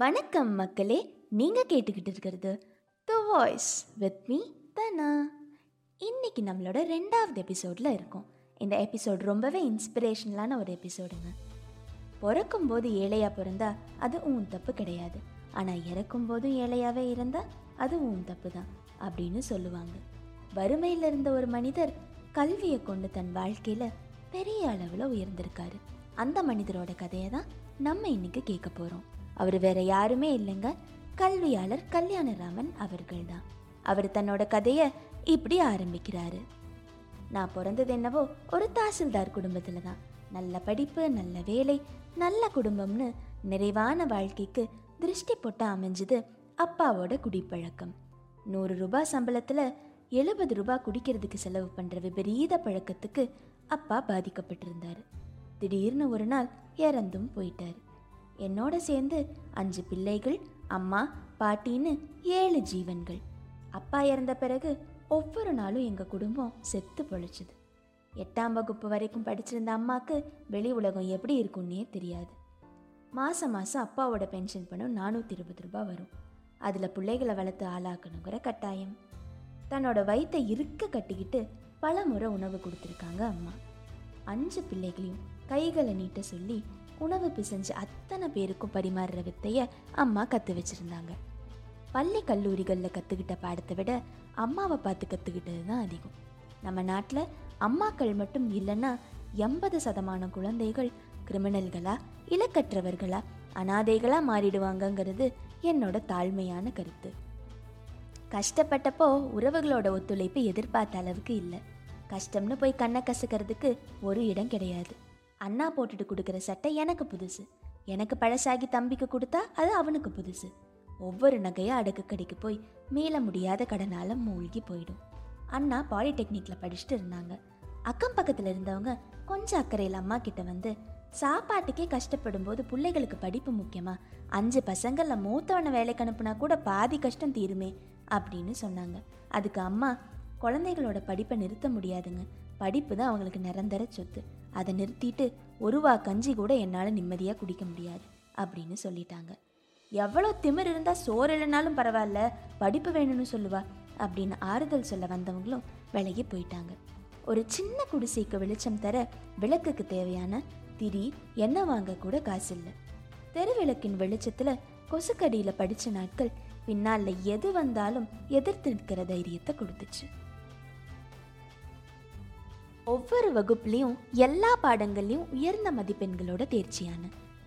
வணக்கம் மக்களே நீங்கள் கேட்டுக்கிட்டு இருக்கிறது the voice with me Dhana. இன்னைக்கு நம்மளோட ரெண்டாவது எபிசோடில் இருக்கும். இந்த எபிசோட் ரொம்பவே இன்ஸ்பிரேஷனலான ஒரு எபிசோடுங்க பிறக்கும்போது ஏழையாக பிறந்தா அது உன் தப்பு கிடையாது. ஆனால் இறக்கும்போதும் ஏழையாகவே இருந்தால் அது உன் தப்பு தான் அப்படின்னு சொல்லுவாங்க. வறுமையில் இருந்த ஒரு மனிதர் கல்வியை கொண்டு தன் வாழ்க்கையில் பெரிய அளவில் உயர்ந்திருக்காரு. அந்த மனிதரோட கதையை தான் நம்ம இன்னைக்கு கேட்க போகிறோம் அவர் வேற யாருமே இல்லைங்க. கல்வியாளர் கல்யாணராமன் அவர்கள் தான் அவர் தன்னோட கதையை இப்படி ஆரம்பிக்கிறாரு. நான் பிறந்தது என்னவோ ஒரு தாசில்தார் குடும்பத்தில் தான் நல்ல படிப்பு நல்ல வேலை நல்ல குடும்பம்னு நிறைவான வாழ்க்கைக்கு திருஷ்டி போட்டு அமைஞ்சது அப்பாவோட குடிப்பழக்கம். நூறு ரூபாய் சம்பளத்தில் எழுபது ரூபாய் குடிக்கிறதுக்கு செலவு பண்ணுற விபரீத பழக்கத்துக்கு அப்பா பாதிக்கப்பட்டிருந்தார். திடீர்னு ஒரு நாள் இறந்தும் போயிட்டார். என்னோட சேர்ந்து அஞ்சு பிள்ளைகள் அம்மா பாட்டின்னு ஏழு ஜீவன்கள். அப்பா இறந்த பிறகு ஒவ்வொரு நாளும் எங்கள் குடும்பம் செத்து பொழிச்சுது. எட்டாம் வகுப்பு வரைக்கும் படிச்சிருந்த அம்மாவுக்கு வெளி உலகம் எப்படி இருக்குன்னே தெரியாது. மாதம் மாதம் அப்பாவோட பென்ஷன் பணம் நானூற்றி இருபது ரூபாய் வரும். அதில் பிள்ளைகளை வளர்த்து ஆளாக்கணுங்கிற கட்டாயம். தன்னோட வயிற்றை இருக்க கட்டிக்கிட்டு பல முறை உணவு கொடுத்துருக்காங்க அம்மா. அஞ்சு பிள்ளைகளையும் கைகளை நீட்ட சொல்லி உணவு பிசைஞ்சு அத்தனை பேருக்கும் பரிமாறுற வித்தையை அம்மா கற்று வச்சுருந்தாங்க. பள்ளி கல்லூரிகளில் கற்றுக்கிட்ட பாடத்தை விட அம்மாவை பார்த்து கற்றுக்கிட்டது தான் அதிகம். நம்ம நாட்டில் அம்மாக்கள் மட்டும் இல்லைன்னா எண்பது சதமான குழந்தைகள் கிரிமினல்களா இலக்கற்றவர்களா அனாதைகளாக மாறிடுவாங்கங்கிறது என்னோட தாழ்மையான கருத்து. கஷ்டப்பட்டப்போ உறவுகளோட ஒத்துழைப்பு எதிர்பார்த்த அளவுக்கு இல்லை. கஷ்டம்னு போய் கண்ணை கசக்கிறதுக்கு ஒரு இடம் கிடையாது. அண்ணா போட்டுட்டு கொடுக்குற சட்டை எனக்கு புதுசு. எனக்கு பழசாகி தம்பிக்கு கொடுத்தா அது அவனுக்கு புதுசு. ஒவ்வொரு நகையும் அடுக்கு கடைக்கு போய் மீள முடியாத கடனால மூழ்கி போயிடும். அண்ணா பாலிடெக்னிக்கில் படிச்சுட்டு இருந்தாங்க. அக்கம் பக்கத்தில் இருந்தவங்க கொஞ்சம் அக்கறையில் அம்மா கிட்ட வந்து சாப்பாட்டுக்கே கஷ்டப்படும் போது பிள்ளைகளுக்கு படிப்பு முக்கியமா? அஞ்சு பசங்கள மூத்தவனை வேலைக்கு அனுப்புனா கூட பாதி கஷ்டம் தீருமே? அப்படின்னு சொன்னாங்க. அதுக்கு அம்மா குழந்தைகளோட படிப்பை நிறுத்த முடியாதுங்க. படிப்பு தான் அவங்களுக்கு நிரந்தர சொத்து. அதை நிறுத்திட்டு ஒருவா கஞ்சி கூட என்னால் நிம்மதியாக குடிக்க முடியாது அப்படின்னு சொல்லிட்டாங்க. எவ்வளோ திமிர் இருந்தால் சோறு இல்லைனாலும் பரவாயில்ல படிப்பு வேணும்னு சொல்லுவா அப்படின்னு ஆறுதல் சொல்ல வந்தவங்களும் விலகி போயிட்டாங்க. ஒரு சின்ன குடிசைக்கு வெளிச்சம் தர விளக்குக்கு தேவையான திரி எண்ணெய் வாங்க கூட காசு இல்லை. தெருவிளக்கின் வெளிச்சத்தில் கொசுக்கடியில் படித்த நாட்கள் பின்னால் எது வந்தாலும் எதிர்த்து நிற்கிற தைரியத்தை கொடுத்துச்சு. ஒவ்வொரு வகுப்புலேயும் எல்லா பாடங்கள்லையும் உயர்ந்த மதிப்பெண்களோட தேர்ச்சியான.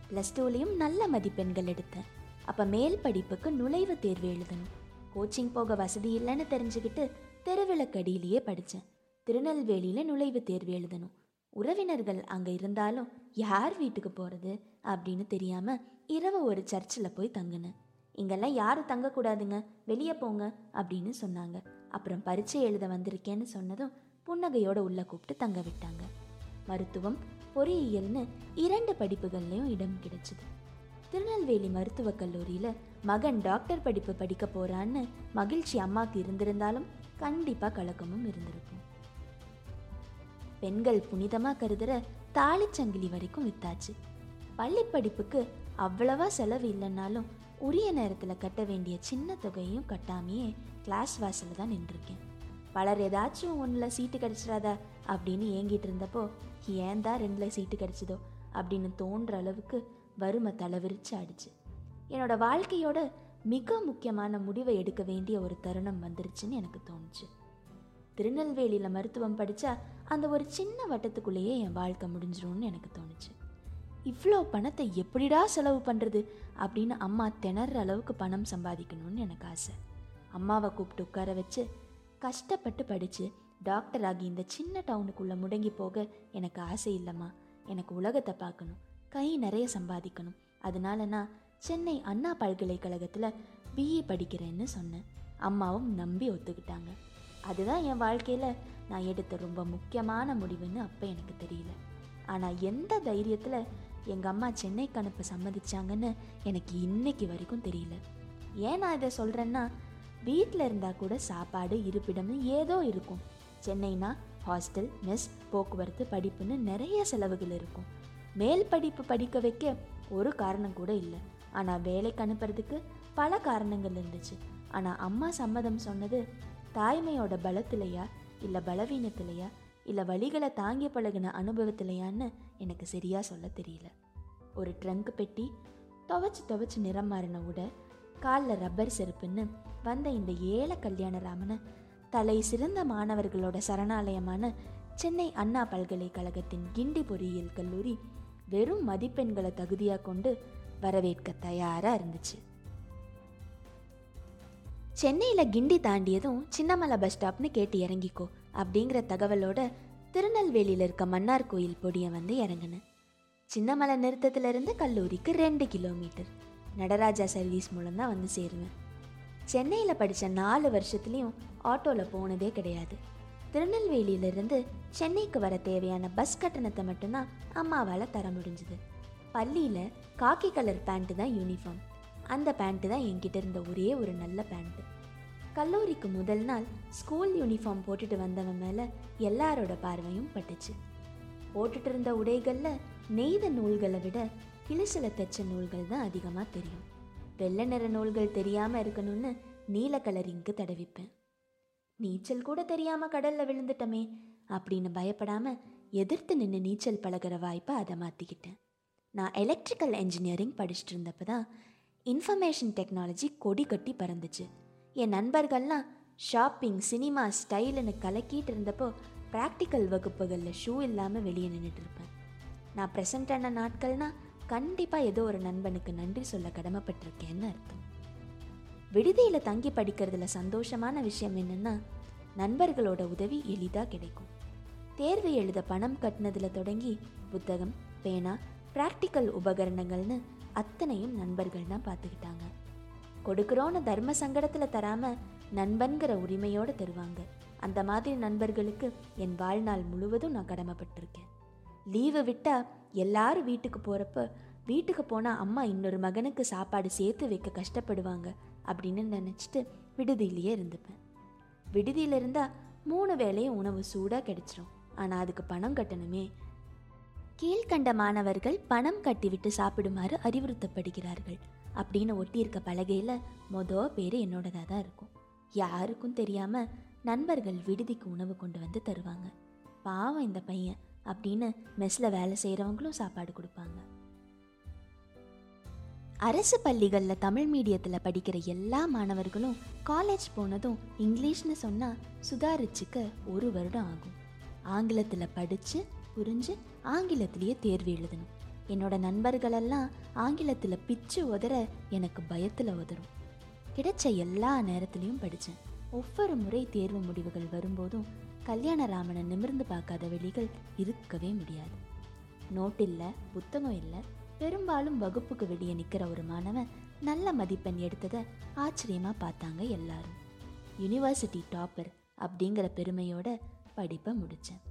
ப்ளஸ் டூலேயும் நல்ல மதிப்பெண்கள் எடுத்தேன் அப்போ மேல் படிப்புக்கு நுழைவு தேர்வு எழுதணும். கோச்சிங் போக வசதி இல்லைன்னு தெரிஞ்சுக்கிட்டு தெருவிளக்கடியிலேயே படித்தேன் திருநெல்வேலியில் நுழைவு தேர்வு எழுதணும். உறவினர்கள் அங்கே இருந்தாலும் யார் வீட்டுக்கு போகிறது அப்படின்னு தெரியாமல் இரவு ஒரு சர்ச்சில் போய் தங்கினேன். இங்கெல்லாம் யாரும் தங்கக்கூடாதுங்க? வெளியே போங்க அப்படின்னு சொன்னாங்க. அப்புறம் பரீட்சை எழுத வந்திருக்கேன்னு சொன்னதும் புன்னகையோட உள்ள கூப்பிட்டு தங்க விட்டாங்க. மருத்துவம் பொறியியல்னு இரண்டு படிப்புகள்லையும் இடம் கிடைச்சிது. திருநெல்வேலி மருத்துவக் கல்லூரியில் மகன் டாக்டர் படிப்பு படிக்க போகிறான்னு மகிழ்ச்சி அம்மாவுக்கு இருந்திருந்தாலும் கண்டிப்பாக கலக்கமும் இருந்திருக்கும். பெண்கள் புனிதமாக கருதுகிற தாலிச்சங்கிலி வரைக்கும் வித்தாச்சு. பள்ளி படிப்புக்கு அவ்வளவா செலவு இல்லைன்னாலும் உரிய நேரத்தில் கட்ட வேண்டிய சின்ன தொகையும் கட்டாமையே கிளாஸ் வாசலில் தான் நின்றுருக்கேன். பலர் ஏதாச்சும் ஒன்றில் சீட்டு கிடச்சிடாதா அப்படின்னு ஏங்கிட்டு இருந்தப்போ ஏன் தான் ரெண்டில் சீட்டு கிடச்சிதோ? அப்படின்னு தோன்ற அளவுக்கு வறுமை தலைவிரிச்சு ஆடிச்சு. என்னோட வாழ்க்கையோட மிக முக்கியமான முடிவை எடுக்க வேண்டிய ஒரு தருணம் வந்துருச்சுன்னு எனக்கு தோணுச்சு. திருநெல்வேலியில் மருத்துவம் படித்தா அந்த ஒரு சின்ன வட்டத்துக்குள்ளேயே என் வாழ்க்கை முடிஞ்சிரும்னு எனக்கு தோணுச்சு. இவ்வளோ பணத்தை எப்படிடா செலவு பண்ணுறது அப்படின்னு அம்மா திணற அளவுக்கு பணம் சம்பாதிக்கணும்னு எனக்கு ஆசை. அம்மாவை கூப்பிட்டு உட்கார வச்சு கஷ்டப்பட்டு படித்து டாக்டர் ஆகி இந்த சின்ன டவுனுக்குள்ளே முடங்கி போக எனக்கு ஆசை இல்லைம்மா. எனக்கு உலகத்தை பார்க்கணும். கை நிறைய சம்பாதிக்கணும். அதனால நான் சென்னை அண்ணா பல்கலைக்கழகத்தில் பிஇ படிக்கிறேன்னு சொன்னேன். அம்மாவும் நம்பி ஒத்துக்கிட்டாங்க. அதுதான் என் வாழ்க்கையில் நான் எடுத்த ரொம்ப முக்கியமான முடிவுன்னு அப்போ எனக்கு தெரியல. ஆனால் எந்த தைரியத்தில் எங்கள் அம்மா சென்னைக்கு அனுப்ப சம்மதிச்சாங்கன்னு எனக்கு இன்னைக்கு வரைக்கும் தெரியல. ஏன் நான் இதை சொல்கிறேன்னா வீட்டில் இருந்தால் கூட சாப்பாடு இருப்பிடம்னு ஏதோ இருக்கும். சென்னைனா ஹாஸ்டல் மெஸ் போக்குவரத்து படிப்புன்னு நிறைய செலவுகள் இருக்கும். மேல் படிப்பு படிக்க வைக்க ஒரு காரணம் கூட இல்லை. ஆனால் வேலைக்கு அனுப்புறதுக்கு பல காரணங்கள் இருந்துச்சு. ஆனால் அம்மா சம்மதம் சொன்னது தாய்மையோட பலத்திலையா இல்லை பலவீனத்திலையா இல்லை வழிகளை தாங்கி பழகின அனுபவத்திலையான்னு எனக்கு சரியாக சொல்ல தெரியல. ஒரு ட்ரங்க் பெட்டி துவைச்சு துவைச்சு நிறம் மாறின உடை காலில் ரப்பர் செருப்புன்னு வந்த இந்த ஏழை கல்யாணராமனை தலை சிறந்த மாணவர்களோட சரணாலயமான சென்னை அண்ணா பல்கலைக்கழகத்தின் கிண்டி பொறியியல் கல்லூரி வெறும் மதிப்பெண்களை தகுதியாக கொண்டு வரவேற்க தயாராக இருந்துச்சு. சென்னையில் கிண்டி தாண்டியதும் சின்னமலை பஸ் ஸ்டாப்னு கேட்டு இறங்கிக்கோ அப்படிங்கிற தகவலோட திருநெல்வேலியில் இருக்க மன்னார் கோயில் பொடியை வந்து இறங்கினேன் சின்னமலை நிறுத்தத்திலிருந்து கல்லூரிக்கு ரெண்டு கிலோமீட்டர். நடராஜா சர்வீஸ் மூலம் தான் வந்து சேருவேன் சென்னையில் படித்த நாலு வருஷத்துலேயும் ஆட்டோவில் போனதே கிடையாது. திருநெல்வேலியிலிருந்து சென்னைக்கு வர தேவையான பஸ் கட்டணத்தை மட்டும்தான் அம்மாவால் தர முடிஞ்சுது. பள்ளியில் காக்கி கலர் பேண்ட்டு தான் யூனிஃபார்ம் அந்த பேண்ட்டு தான் என்கிட்ட இருந்த ஒரே ஒரு நல்ல பேண்ட்டு கல்லூரிக்கு முதல் நாள் ஸ்கூல் யூனிஃபார்ம் போட்டுட்டு வந்தவன் மேலே எல்லாரோட பார்வையும் பட்டுச்சு. போட்டுட்டு இருந்த உடைகளில் நெய்த நூல்களை விட கிளிசில் தைச்ச நூல்கள் தான் அதிகமாக தெரியும். வெள்ளை நிற நூல்கள் தெரியாமல் இருக்கணும்னு நீல கலர் இங்கு தடவிப்பேன். நீச்சல் கூட தெரியாமல் கடலில் விழுந்துட்டமே அப்படின்னு பயப்படாமல் எதிர்த்து நின்று நீச்சல் பழகிற வாய்ப்பை அதை மாற்றிக்கிட்டேன் நான் எலக்ட்ரிக்கல் என்ஜினியரிங் படிச்சுட்டு இருந்தப்போ தான் இன்ஃபர்மேஷன் டெக்னாலஜி கொடி கட்டி பறந்துச்சு. என் நண்பர்கள்லாம் ஷாப்பிங் சினிமா ஸ்டைலுன்னு கலக்கிட்டு இருந்தப்போ ப்ராக்டிக்கல் வகுப்புகளில் ஷூ இல்லாமல் வெளியே நின்றுட்டு இருப்பேன். நான் ப்ரெசண்ட் ஆன நாட்கள்னால் கண்டிப்பாக ஏதோ ஒரு நண்பனுக்கு நன்றி சொல்ல கடமைப்பட்டிருக்கேன்னு அர்த்தம். விடுதியில் தங்கி படிக்கிறதுல சந்தோஷமான விஷயம் என்னென்னா நண்பர்களோட உதவி எளிதாக கிடைக்கும். தேர்வு எழுத பணம் கட்டினதில் தொடங்கி புத்தகம் பேனா ப்ராக்டிக்கல் உபகரணங்கள்னு அத்தனையும் நண்பர்கள் தான் பார்த்துக்கிட்டாங்க கொடுக்குறோன்னு தர்ம சங்கடத்தில் தராமல் நண்பன்கிற உரிமையோடு தருவாங்க. அந்த மாதிரி நண்பர்களுக்கு என் வாழ்நாள் முழுவதும் நான் கடமைப்பட்டிருக்கேன். லீவு விட்டால் எல்லாரும் வீட்டுக்கு போகிறப்ப வீட்டுக்கு போனால் அம்மா இன்னொரு மகனுக்கு சாப்பாடு சேர்த்து வைக்க கஷ்டப்படுவாங்க அப்படின்னு நினச்சிட்டு விடுதியிலேயே இருந்துப்பேன். விடுதியில் இருந்தால் மூணு வேளையும் உணவு சூடாக கிடைச்சிரும். ஆனால் அதுக்கு பணம் கட்டணுமே. கீழ்கண்ட மாணவர்கள் பணம் கட்டிவிட்டு சாப்பிடுமாறு அறிவுறுத்தப்படுகிறார்கள் அப்படின்னு ஒட்டியிருக்க பலகையில் மொதல் பேர் என்னோடதாக தான் இருக்கும். யாருக்கும் தெரியாமல் நண்பர்கள் விடுதிக்கு உணவு கொண்டு வந்து தருவாங்க. பாவம் இந்த பையன். அப்படின்னு மெஸ்ஸில் வேலை செய்கிறவங்களும் சாப்பாடு கொடுப்பாங்க. அரசு பள்ளிகளில் தமிழ் மீடியத்தில் படிக்கிற எல்லா மாணவர்களும் காலேஜ் போனதும் இங்கிலீஷ்னு சொன்னால் சுதாரிச்சுக்க ஒரு வருடம் ஆகும். ஆங்கிலத்தில் படித்து புரிஞ்சு ஆங்கிலத்திலேயே தேர்வு எழுதணும். என்னோட நண்பர்களெல்லாம் ஆங்கிலத்தில் பிச்சு உதற எனக்கு பயத்தில் உதறும். கிடைச்ச எல்லா நேரத்துலையும் படித்தேன் ஒவ்வொரு முறை தேர்வு முடிவுகள் வரும்போதும் கல்யாணராமனை நிமிர்ந்து பார்க்காத வெளிகள் இருக்கவே முடியாது. நோட் இல்லை புத்தகம் இல்லை பெரும்பாலும் வகுப்புக்கு வெளியே நிற்கிற ஒரு மாணவன் நல்ல மதிப்பெண் எடுத்ததை ஆச்சரியமாக பார்த்தாங்க எல்லாரும். யூனிவர்சிட்டி டாப்பர் அப்படிங்கிற பெருமையோட படிப்பை முடித்தேன்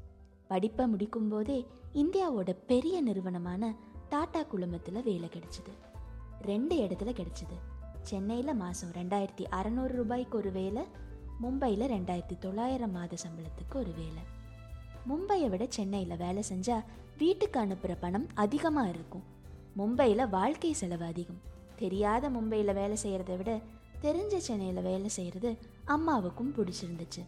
படிப்பை முடிக்கும்போதே இந்தியாவோட பெரிய நிறுவனமான டாடா குழுமத்தில் வேலை கிடைச்சிது. ரெண்டு இடத்துல கிடைச்சிது. சென்னையில் மாதம் ரெண்டாயிரத்தி அறநூறு ரூபாய்க்கு ஒரு வேலை மும்பையில் ரெண்டாயிரத்தி தொள்ளாயிரம் மாத சம்பளத்துக்கு ஒரு வேலை. மும்பையை விட சென்னையில் வேலை செஞ்சால் வீட்டுக்கு அனுப்புகிற பணம் அதிகமாக இருக்கும். மும்பையில் வாழ்க்கை செலவு அதிகம். தெரியாத மும்பையில் வேலை செய்கிறத விட தெரிஞ்ச சென்னையில் வேலை செய்கிறது அம்மாவுக்கும் பிடிச்சிருந்துச்சு.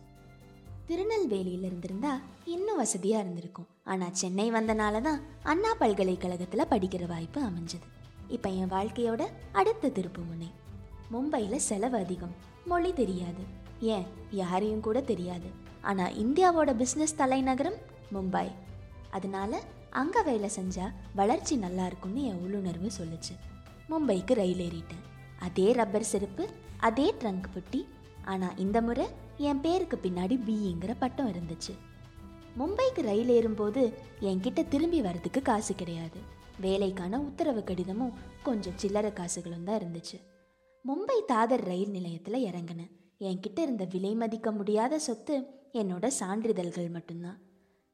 திருநெல்வேலியில் இருந்திருந்தா இன்னும் வசதியாக இருந்திருக்கும். ஆனால் சென்னை வந்தனால தான் அண்ணா பல்கலைக்கழகத்தில் படிக்கிற வாய்ப்பு அமைஞ்சது. இப்போ என் வாழ்க்கையோட அடுத்த திருப்பு முனை. மும்பையில் செலவு அதிகம். மொழி தெரியாது. ஏன்? யாரையும் கூட தெரியாது. ஆனால் இந்தியாவோட பிஸ்னஸ் தலைநகரம் மும்பை. அதனால அங்கே வேலை செஞ்சால் வளர்ச்சி நல்லா இருக்கும்னு என் உள்ளுணர்வு சொல்லுச்சு. மும்பைக்கு ரயில் ஏறிட்டேன். அதே ரப்பர் செருப்பு அதே ட்ரங்க் புட்டி. ஆனால் இந்த முறை என் பேருக்கு பின்னாடி பிஇங்கிற பட்டம் இருந்துச்சு. மும்பைக்கு ரயில் ஏறும்போது என்கிட்ட திரும்பி வரதுக்கு காசு கிடையாது. வேலைக்கான உத்தரவு கடிதமும் கொஞ்சம் சில்லறை காசுகளும் தான் இருந்துச்சு. மும்பை தாதர் ரயில் நிலையத்தில் இறங்கினேன். என்கிட்ட இருந்த விலை மதிக்க முடியாத சொத்து என்னோட சான்றிதழ்கள் மட்டும்தான்.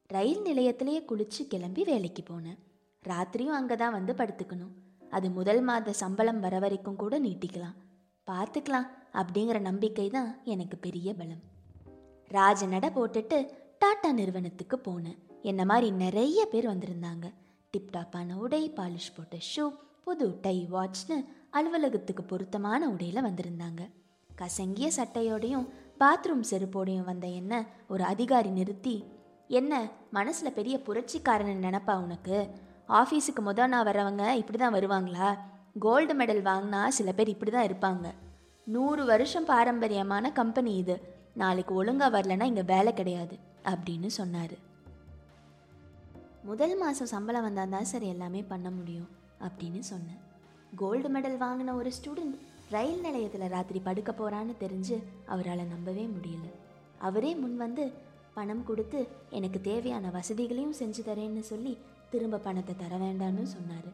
ரயில் நிலையத்திலேயே குளிச்சு கிளம்பி வேலைக்கு போனேன். ராத்திரியும் அங்கே தான் வந்து படுத்துக்கணும். அது முதல் மாத சம்பளம் வர வரைக்கும் கூட நீட்டிக்கலாம். பார்த்துக்கலாம் அப்படிங்கிற நம்பிக்கை தான் எனக்கு பெரிய பலம். ராஜ நட போட்டுட்டு டாட்டா நிறுவனத்துக்கு போனேன். என்ன மாதிரி நிறைய பேர் வந்திருந்தாங்க. டிப்டாப்பான உடை பாலிஷ் போட்ட ஷூ புது டை வாட்ச்னு அலுவலகத்துக்கு பொருத்தமான உடையில் வந்திருந்தாங்க. கசங்கிய சட்டையோடையும் பாத்ரூம் செருப்போடையும் வந்த என்ன ஒரு அதிகாரி நிறுத்தி என்ன மனசில் பெரிய புரட்சிக்காரன் நினப்பா உனக்கு? ஆஃபீஸுக்கு முத நான் வரவங்க இப்படி தான் வருவாங்களா? கோல்டு மெடல் வாங்கினா சில பேர் இப்படி தான் இருப்பாங்க. நூறு வருஷம் பாரம்பரியமான கம்பெனி இது. நாளைக்கு ஒழுங்காக வரலன்னா இங்கே வேலை கிடையாது அப்படின்னு சொன்னார். முதல் மாதம் சம்பளம் வந்தால் தான் சார் எல்லாமே பண்ண முடியும் அப்படின்னு சொன்னேன். கோல்டு மெடல் வாங்கின ஒரு ஸ்டூடெண்ட் ரயில் நிலையத்தில் ராத்திரி படுக்க போகிறான்னு தெரிஞ்சு அவரால் நம்பவே முடியல. அவரே முன் வந்து பணம் கொடுத்து எனக்கு தேவையான வசதிகளையும் செஞ்சு தரேன்னு சொல்லி திரும்ப பணத்தை தர வேண்டான்னு சொன்னார்.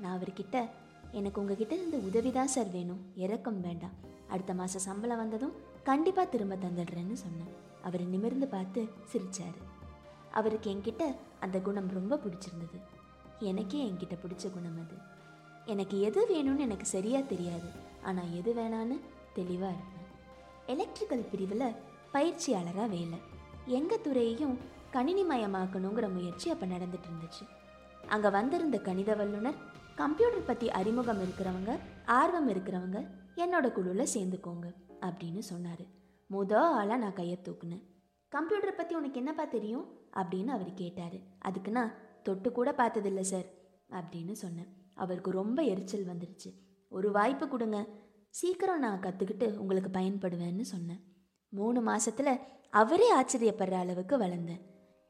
நான் அவர்கிட்ட எனக்கு உங்ககிட்ட இருந்து உதவி தான் சார் வேணும். இறக்கம் வேண்டாம். அடுத்த மாதம் சம்பளம் வந்ததும் கண்டிப்பாக திரும்ப தந்துடுறேன்னு சொன்னேன். அவர் நிமிர்ந்து பார்த்து சிரித்தார் அவருக்கு என்கிட்ட அந்த குணம் ரொம்ப பிடிச்சிருந்தது. எனக்கே என்கிட்ட பிடிச்ச குணம் அது. எனக்கு எது வேணும்னு எனக்கு சரியாக தெரியாது. ஆனால் எது வேணான்னு தெளிவாக இருப்பேன் எலக்ட்ரிக்கல் பிரிவில் பயிற்சியாளராக வேலை. எங்கள் துறையையும் கணினிமயமாக்கணுங்கிற முயற்சி அப்போ நடந்துட்டு இருந்துச்சு. அங்கே வந்திருந்த கணித வல்லுனர் கம்ப்யூட்டர் பற்றி அறிமுகம் இருக்கிறவங்க ஆர்வம் இருக்கிறவங்க என்னோட குழுவில் சேர்ந்துக்கோங்க அப்படின்னு சொன்னார். முத ஆளாக நான் கையை தூக்குனேன். கம்ப்யூட்டரை பற்றி உனக்கு என்னப்பா தெரியும்? அப்படின்னு அவர் கேட்டார். அதுக்கு நான் தொட்டு கூட பார்த்ததில்ல சார் அப்படின்னு சொன்னேன். அவருக்கு ரொம்ப எரிச்சல் வந்துருச்சு. ஒரு வாய்ப்பு கொடுங்க. சீக்கிரம் நான் கற்றுக்கிட்டு உங்களுக்கு பயன்படுவேன்னு சொன்னேன். மூணு மாதத்தில் அவரே ஆச்சரியப்படுற அளவுக்கு வளர்ந்தேன்.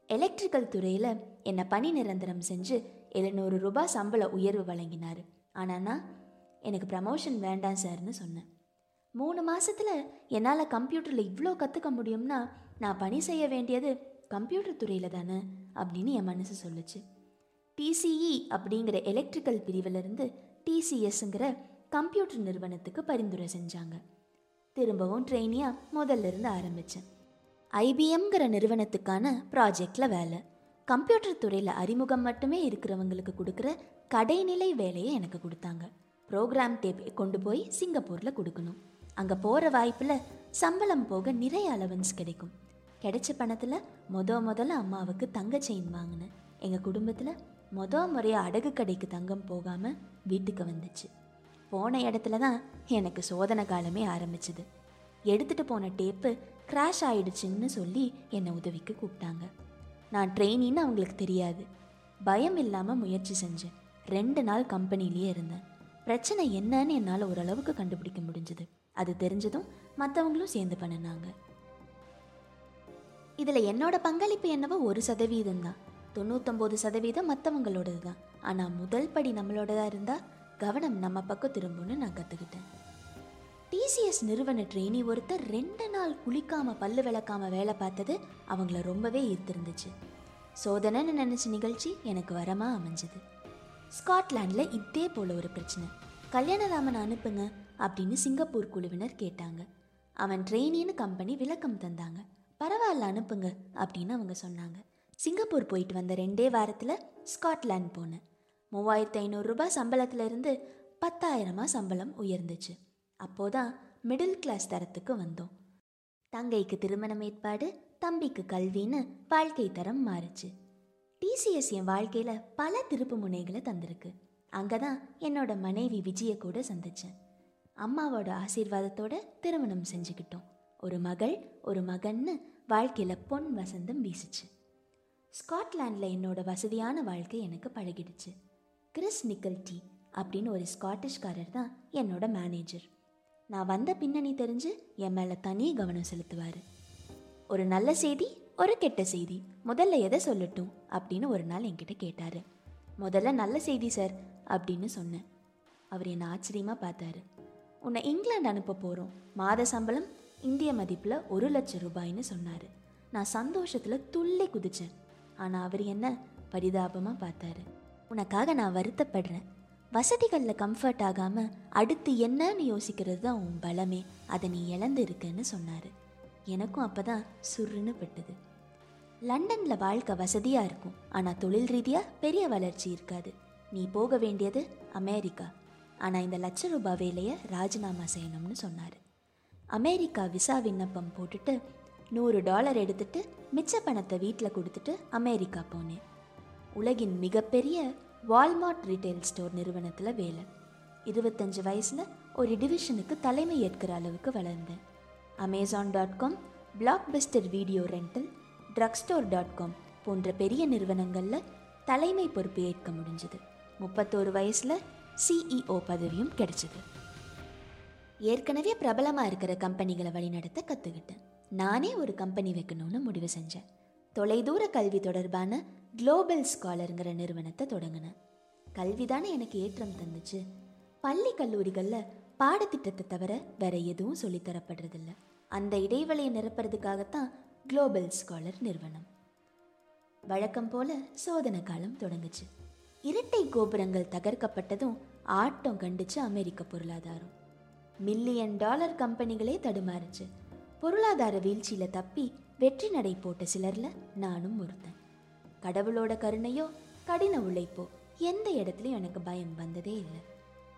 எலக்ட்ரிக்கல் துறையில் என்னை பணி நிரந்தரம் செஞ்சு எழுநூறு ரூபாய் சம்பள உயர்வு வழங்கினார். ஆனால் நான் எனக்கு ப்ரமோஷன் வேண்டாம் சார்னு சொன்னேன். மூணு மாதத்தில் என்னால் கம்ப்யூட்டரில் இவ்வளோ கற்றுக்க முடியும்னா நான் பணி செய்ய வேண்டியது கம்ப்யூட்டர் துறையில் தானே அப்படின்னு என் மனசு சொல்லுச்சு. டிசிஇ அப்படிங்கிற எலக்ட்ரிக்கல் பிரிவிலிருந்து டிசிஎஸ்ங்கிற கம்ப்யூட்டர் நிறுவனத்துக்கு பரிந்துரை செஞ்சாங்க. திரும்பவும் ட்ரெயினியாக முதல்ல இருந்து ஆரம்பித்தேன் ஐபிஎம்ங்கிற நிறுவனத்துக்கான ப்ராஜெக்டில் வேலை. கம்ப்யூட்டர் துறையில் அறிமுகம் மட்டுமே இருக்கிறவங்களுக்கு கொடுக்குற கடைநிலை வேலையை எனக்கு கொடுத்தாங்க. ப்ரோக்ராம் டேப் கொண்டு போய் சிங்கப்பூரில் கொடுக்கணும். அங்கே போகிற வாய்ப்பில் சம்பளம் போக நிறைய அலவன்ஸ் கிடைக்கும். கிடைச்ச பணத்தில் முத முதல்ல அம்மாவுக்கு தங்க செயின் வாங்கினேன். எங்கள் குடும்பத்தில் முத முறையாக அடகு கடைக்கு தங்கம் போகாமல் வீட்டுக்கு வந்துச்சு. போன இடத்துல தான் எனக்கு சோதனை காலமே ஆரம்பிச்சுது. எடுத்துகிட்டு போன டேப்பு கிராஷ் ஆயிடுச்சுன்னு சொல்லி என்னை உதவிக்கு கூப்பிட்டாங்க. நான் ட்ரெயினின்னு அவங்களுக்கு தெரியாது. பயம் இல்லாமல் முயற்சி செஞ்சேன். ரெண்டு நாள் கம்பெனிலேயே இருந்தேன். பிரச்சனை என்னன்னு என்னால் ஓரளவுக்கு கண்டுபிடிக்க முடிஞ்சது. அது தெரிஞ்சதும் மற்றவங்களும் சேர்ந்து பண்ணினாங்க. இதில் என்னோட பங்களிப்பு என்னவோ ஒரு சதவீதம் தான் தொண்ணூத்தொம்பது சதவீதம் மற்றவங்களோடது தான் ஆனால் முதல் படி நம்மளோடதாக இருந்தால் கவனம் நம்ம பக்கம் திரும்பும்னு நான் கற்றுக்கிட்டேன் டிசிஎஸ் நிறுவன ட்ரெயினி ஒருத்தர் ரெண்டு நாள் குளிக்காம பல்லு விளக்காம வேலை பார்த்தது அவங்கள ரொம்பவே ஈர்த்திருந்துச்சு. சோதனைன்னு நினச்ச நிகழ்ச்சி எனக்கு வரமாக அமைஞ்சது. ஸ்காட்லாண்டில் இதே போல் ஒரு பிரச்சனை. கல்யாணராமன் அனுப்புங்க அப்படின்னு சிங்கப்பூர் குழுவினர் கேட்டாங்க. அவன் ட்ரெயினின்னு கம்பெனி விளக்கம் தந்தாங்க. பரவாயில்ல அனுப்புங்க அப்படின்னு அவங்க சொன்னாங்க. சிங்கப்பூர் போயிட்டு வந்த ரெண்டே வாரத்தில் ஸ்காட்லாண்ட் போனேன். மூவாயிரத்து ஐநூறுரூபா சம்பளத்திலிருந்து பத்தாயிரமா சம்பளம் உயர்ந்துச்சு. அப்போதான் மிடில் கிளாஸ் தரத்துக்கு வந்தோம். தங்கைக்கு திருமணம் ஏற்பாடு தம்பிக்கு கல்வின்னு வாழ்க்கை தரம் மாறுச்சு. டிசிஎஸ் என் வாழ்க்கையில் பல திருப்பு முனைகளை தந்திருக்கு. அங்கே தான் என்னோட மனைவி விஜயை கூட சந்தித்தேன் அம்மாவோட ஆசீர்வாதத்தோட திருமணம் செஞ்சுக்கிட்டோம். ஒரு மகள் ஒரு மகன்னு வாழ்க்கையில் பொன் வசந்தம் வீசிச்சு. ஸ்காட்லாண்டில் என்னோட வசதியான வாழ்க்கை எனக்கு பழகிடுச்சு. கிறிஸ் நிக்கல்டி அப்படின்னு ஒரு ஸ்காட்டிஷ்காரர் தான் என்னோட மேனேஜர். நான் வந்த பின்னணி தெரிஞ்சு என் மேலே தனி கவனம் செலுத்துவார். ஒரு நல்ல செய்தி ஒரு கெட்ட செய்தி முதல்ல எதை சொல்லட்டும் அப்படின்னு ஒரு நாள் என்கிட்ட கேட்டார். முதல்ல நல்ல செய்தி சார் அப்படின்னு சொன்னேன். அவர் என்னை ஆச்சரியமாக பார்த்தாரு. உன்னை இங்கிலாந்து அனுப்ப போகிறோம் மாத சம்பளம் இந்திய மதிப்பில் ஒரு லட்சம் ரூபாய்னு சொன்னார். நான் சந்தோஷத்தில் துள்ளி குதித்தேன் ஆனால் அவர் என்ன பரிதாபமாக பார்த்தாரு. உனக்காக நான் வருத்தப்படுறேன். வசதிகளில் கம்ஃபர்ட் ஆகாமல் அடுத்து என்னன்னு யோசிக்கிறது தான் உன் பலமே. அதை நீ இழந்து இருக்குன்னு சொன்னார். எனக்கும் அப்போ தான் சுருன்னு பட்டுது. லண்டனில் வாழ்க்கை வசதியாக இருக்கும். ஆனால் தொழில் ரீதியாக பெரிய வளர்ச்சி இருக்காது. நீ போக வேண்டியது அமெரிக்கா. ஆனால் இந்த லட்ச ரூபாய் வேலையை ராஜினாமா செய்யணும்னு சொன்னார். அமெரிக்கா விசா விண்ணப்பம் போட்டுட்டு நூறு டாலர் எடுத்துட்டு மிச்ச பணத்தை வீட்டில் கொடுத்துட்டு அமெரிக்கா போனேன். உலகின் மிகப்பெரிய வால்மார்ட் ரீட்டைல் ஸ்டோர் நிறுவனத்தில் வேலை. இருபத்தஞ்சு வயசில் ஒரு டிவிஷனுக்கு தலைமை ஏற்கிற அளவுக்கு வளர்ந்தேன். Amazon dot com Blockbuster video rental drugstore dot com போன்ற பெரிய நிறுவனங்களில் தலைமை பொறுப்பு ஏற்க முடிஞ்சது. முப்பத்தோரு வயசில் சிஇஓ பதவியும் கிடைச்சிது. ஏற்கனவே பிரபலமாக இருக்கிற கம்பெனிகளை வழிநடத்த கற்றுக்கிட்டேன் நானே ஒரு கம்பெனி வைக்கணும்னு முடிவு செஞ்சேன். தொலைதூர கல்வி தொடர்பான குளோபல் ஸ்காலருங்கிற நிறுவனத்தை தொடங்கினேன். கல்வி தானே எனக்கு ஏற்றம் தந்துச்சு. பள்ளி கல்லூரிகளில் பாடத்திட்டத்தை தவிர வேற எதுவும் சொல்லித்தரப்படுறதில்ல அந்த இடைவெளியை நிரப்புறதுக்காகத்தான் குளோபல் ஸ்காலர் நிறுவனம். வழக்கம் போல சோதனை காலம் தொடங்குச்சு. இரட்டை கோபுரங்கள் தகர்க்கப்பட்டதும் ஆட்டம் கண்டுச்சு அமெரிக்க பொருளாதாரம். மில்லியன் டாலர் கம்பெனிகளே தடுமாறுச்சு. பொருளாதார வீழ்ச்சியில தப்பி வெற்றி நடை போட்ட சிலரில் நானும் ஒருத்தன். கடவுளோட கருணையோ கடின உழைப்போ எந்த இடத்துலையும் எனக்கு பயம் வந்ததே இல்லை.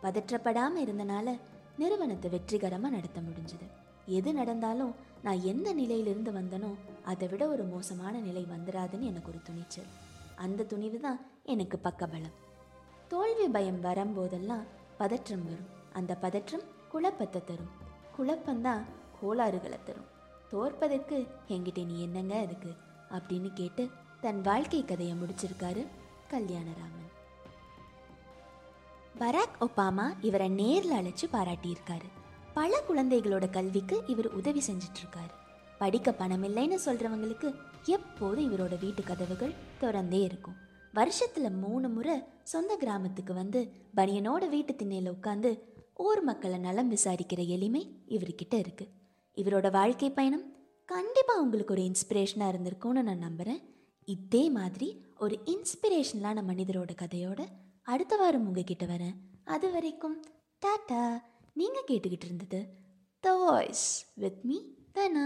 பதற்றப்படாமல் இருந்தனால நிறுவனத்தை வெற்றிகரமாக நடத்த முடிஞ்சது. எது நடந்தாலும் நான் எந்த நிலையிலிருந்து வந்தனோ அதை விட ஒரு மோசமான நிலை வந்துடாதுன்னு எனக்கு ஒரு துணிச்சல். அந்த துணிவு தான் எனக்கு பக்கபலம். தோல்வி பயம் வரும்போதெல்லாம் பதற்றம் வரும். அந்த பதற்றம் குழப்பத்தை தரும். குழப்பம்தான் கோளாறுகளை தரும். தோற்பதற்கு என்கிட்ட நீ என்னங்க இருக்கு அப்படின்னு கேட்டு தன் வாழ்க்கை கதையை முடிச்சிருக்காரு கல்யாணராமன். பராக் ஒபாமா இவரை நேரில் அழைச்சு பாராட்டியிருக்காரு. பல குழந்தைகளோட கல்விக்கு இவர் உதவி செஞ்சிட்ருக்காரு. படிக்க பணம் இல்லைன்னு சொல்கிறவங்களுக்கு எப்போதும் இவரோட வீட்டு கதவுகள் திறந்தே இருக்கும். வருஷத்தில் மூணு முறை சொந்த கிராமத்துக்கு வந்து பனியனோட வீட்டு திண்ணையில் உட்காந்து ஊர் மக்களை நலம் விசாரிக்கிற எளிமை இவர்கிட்ட இருக்குது இவரோட வாழ்க்கை பயணம் கண்டிப்பாக உங்களுக்கு ஒரு இன்ஸ்பிரேஷனாக இருந்திருக்கும்னு நான் நம்புகிறேன் இதே மாதிரி ஒரு இன்ஸ்பிரேஷனலான மனிதரோட கதையோட அடுத்த வாரம் உங்ககிட்ட வரேன். அது வரைக்கும் டாட்டா நீங்கள் கேட்டுக்கிட்டு இருந்தது the voice with me Dhana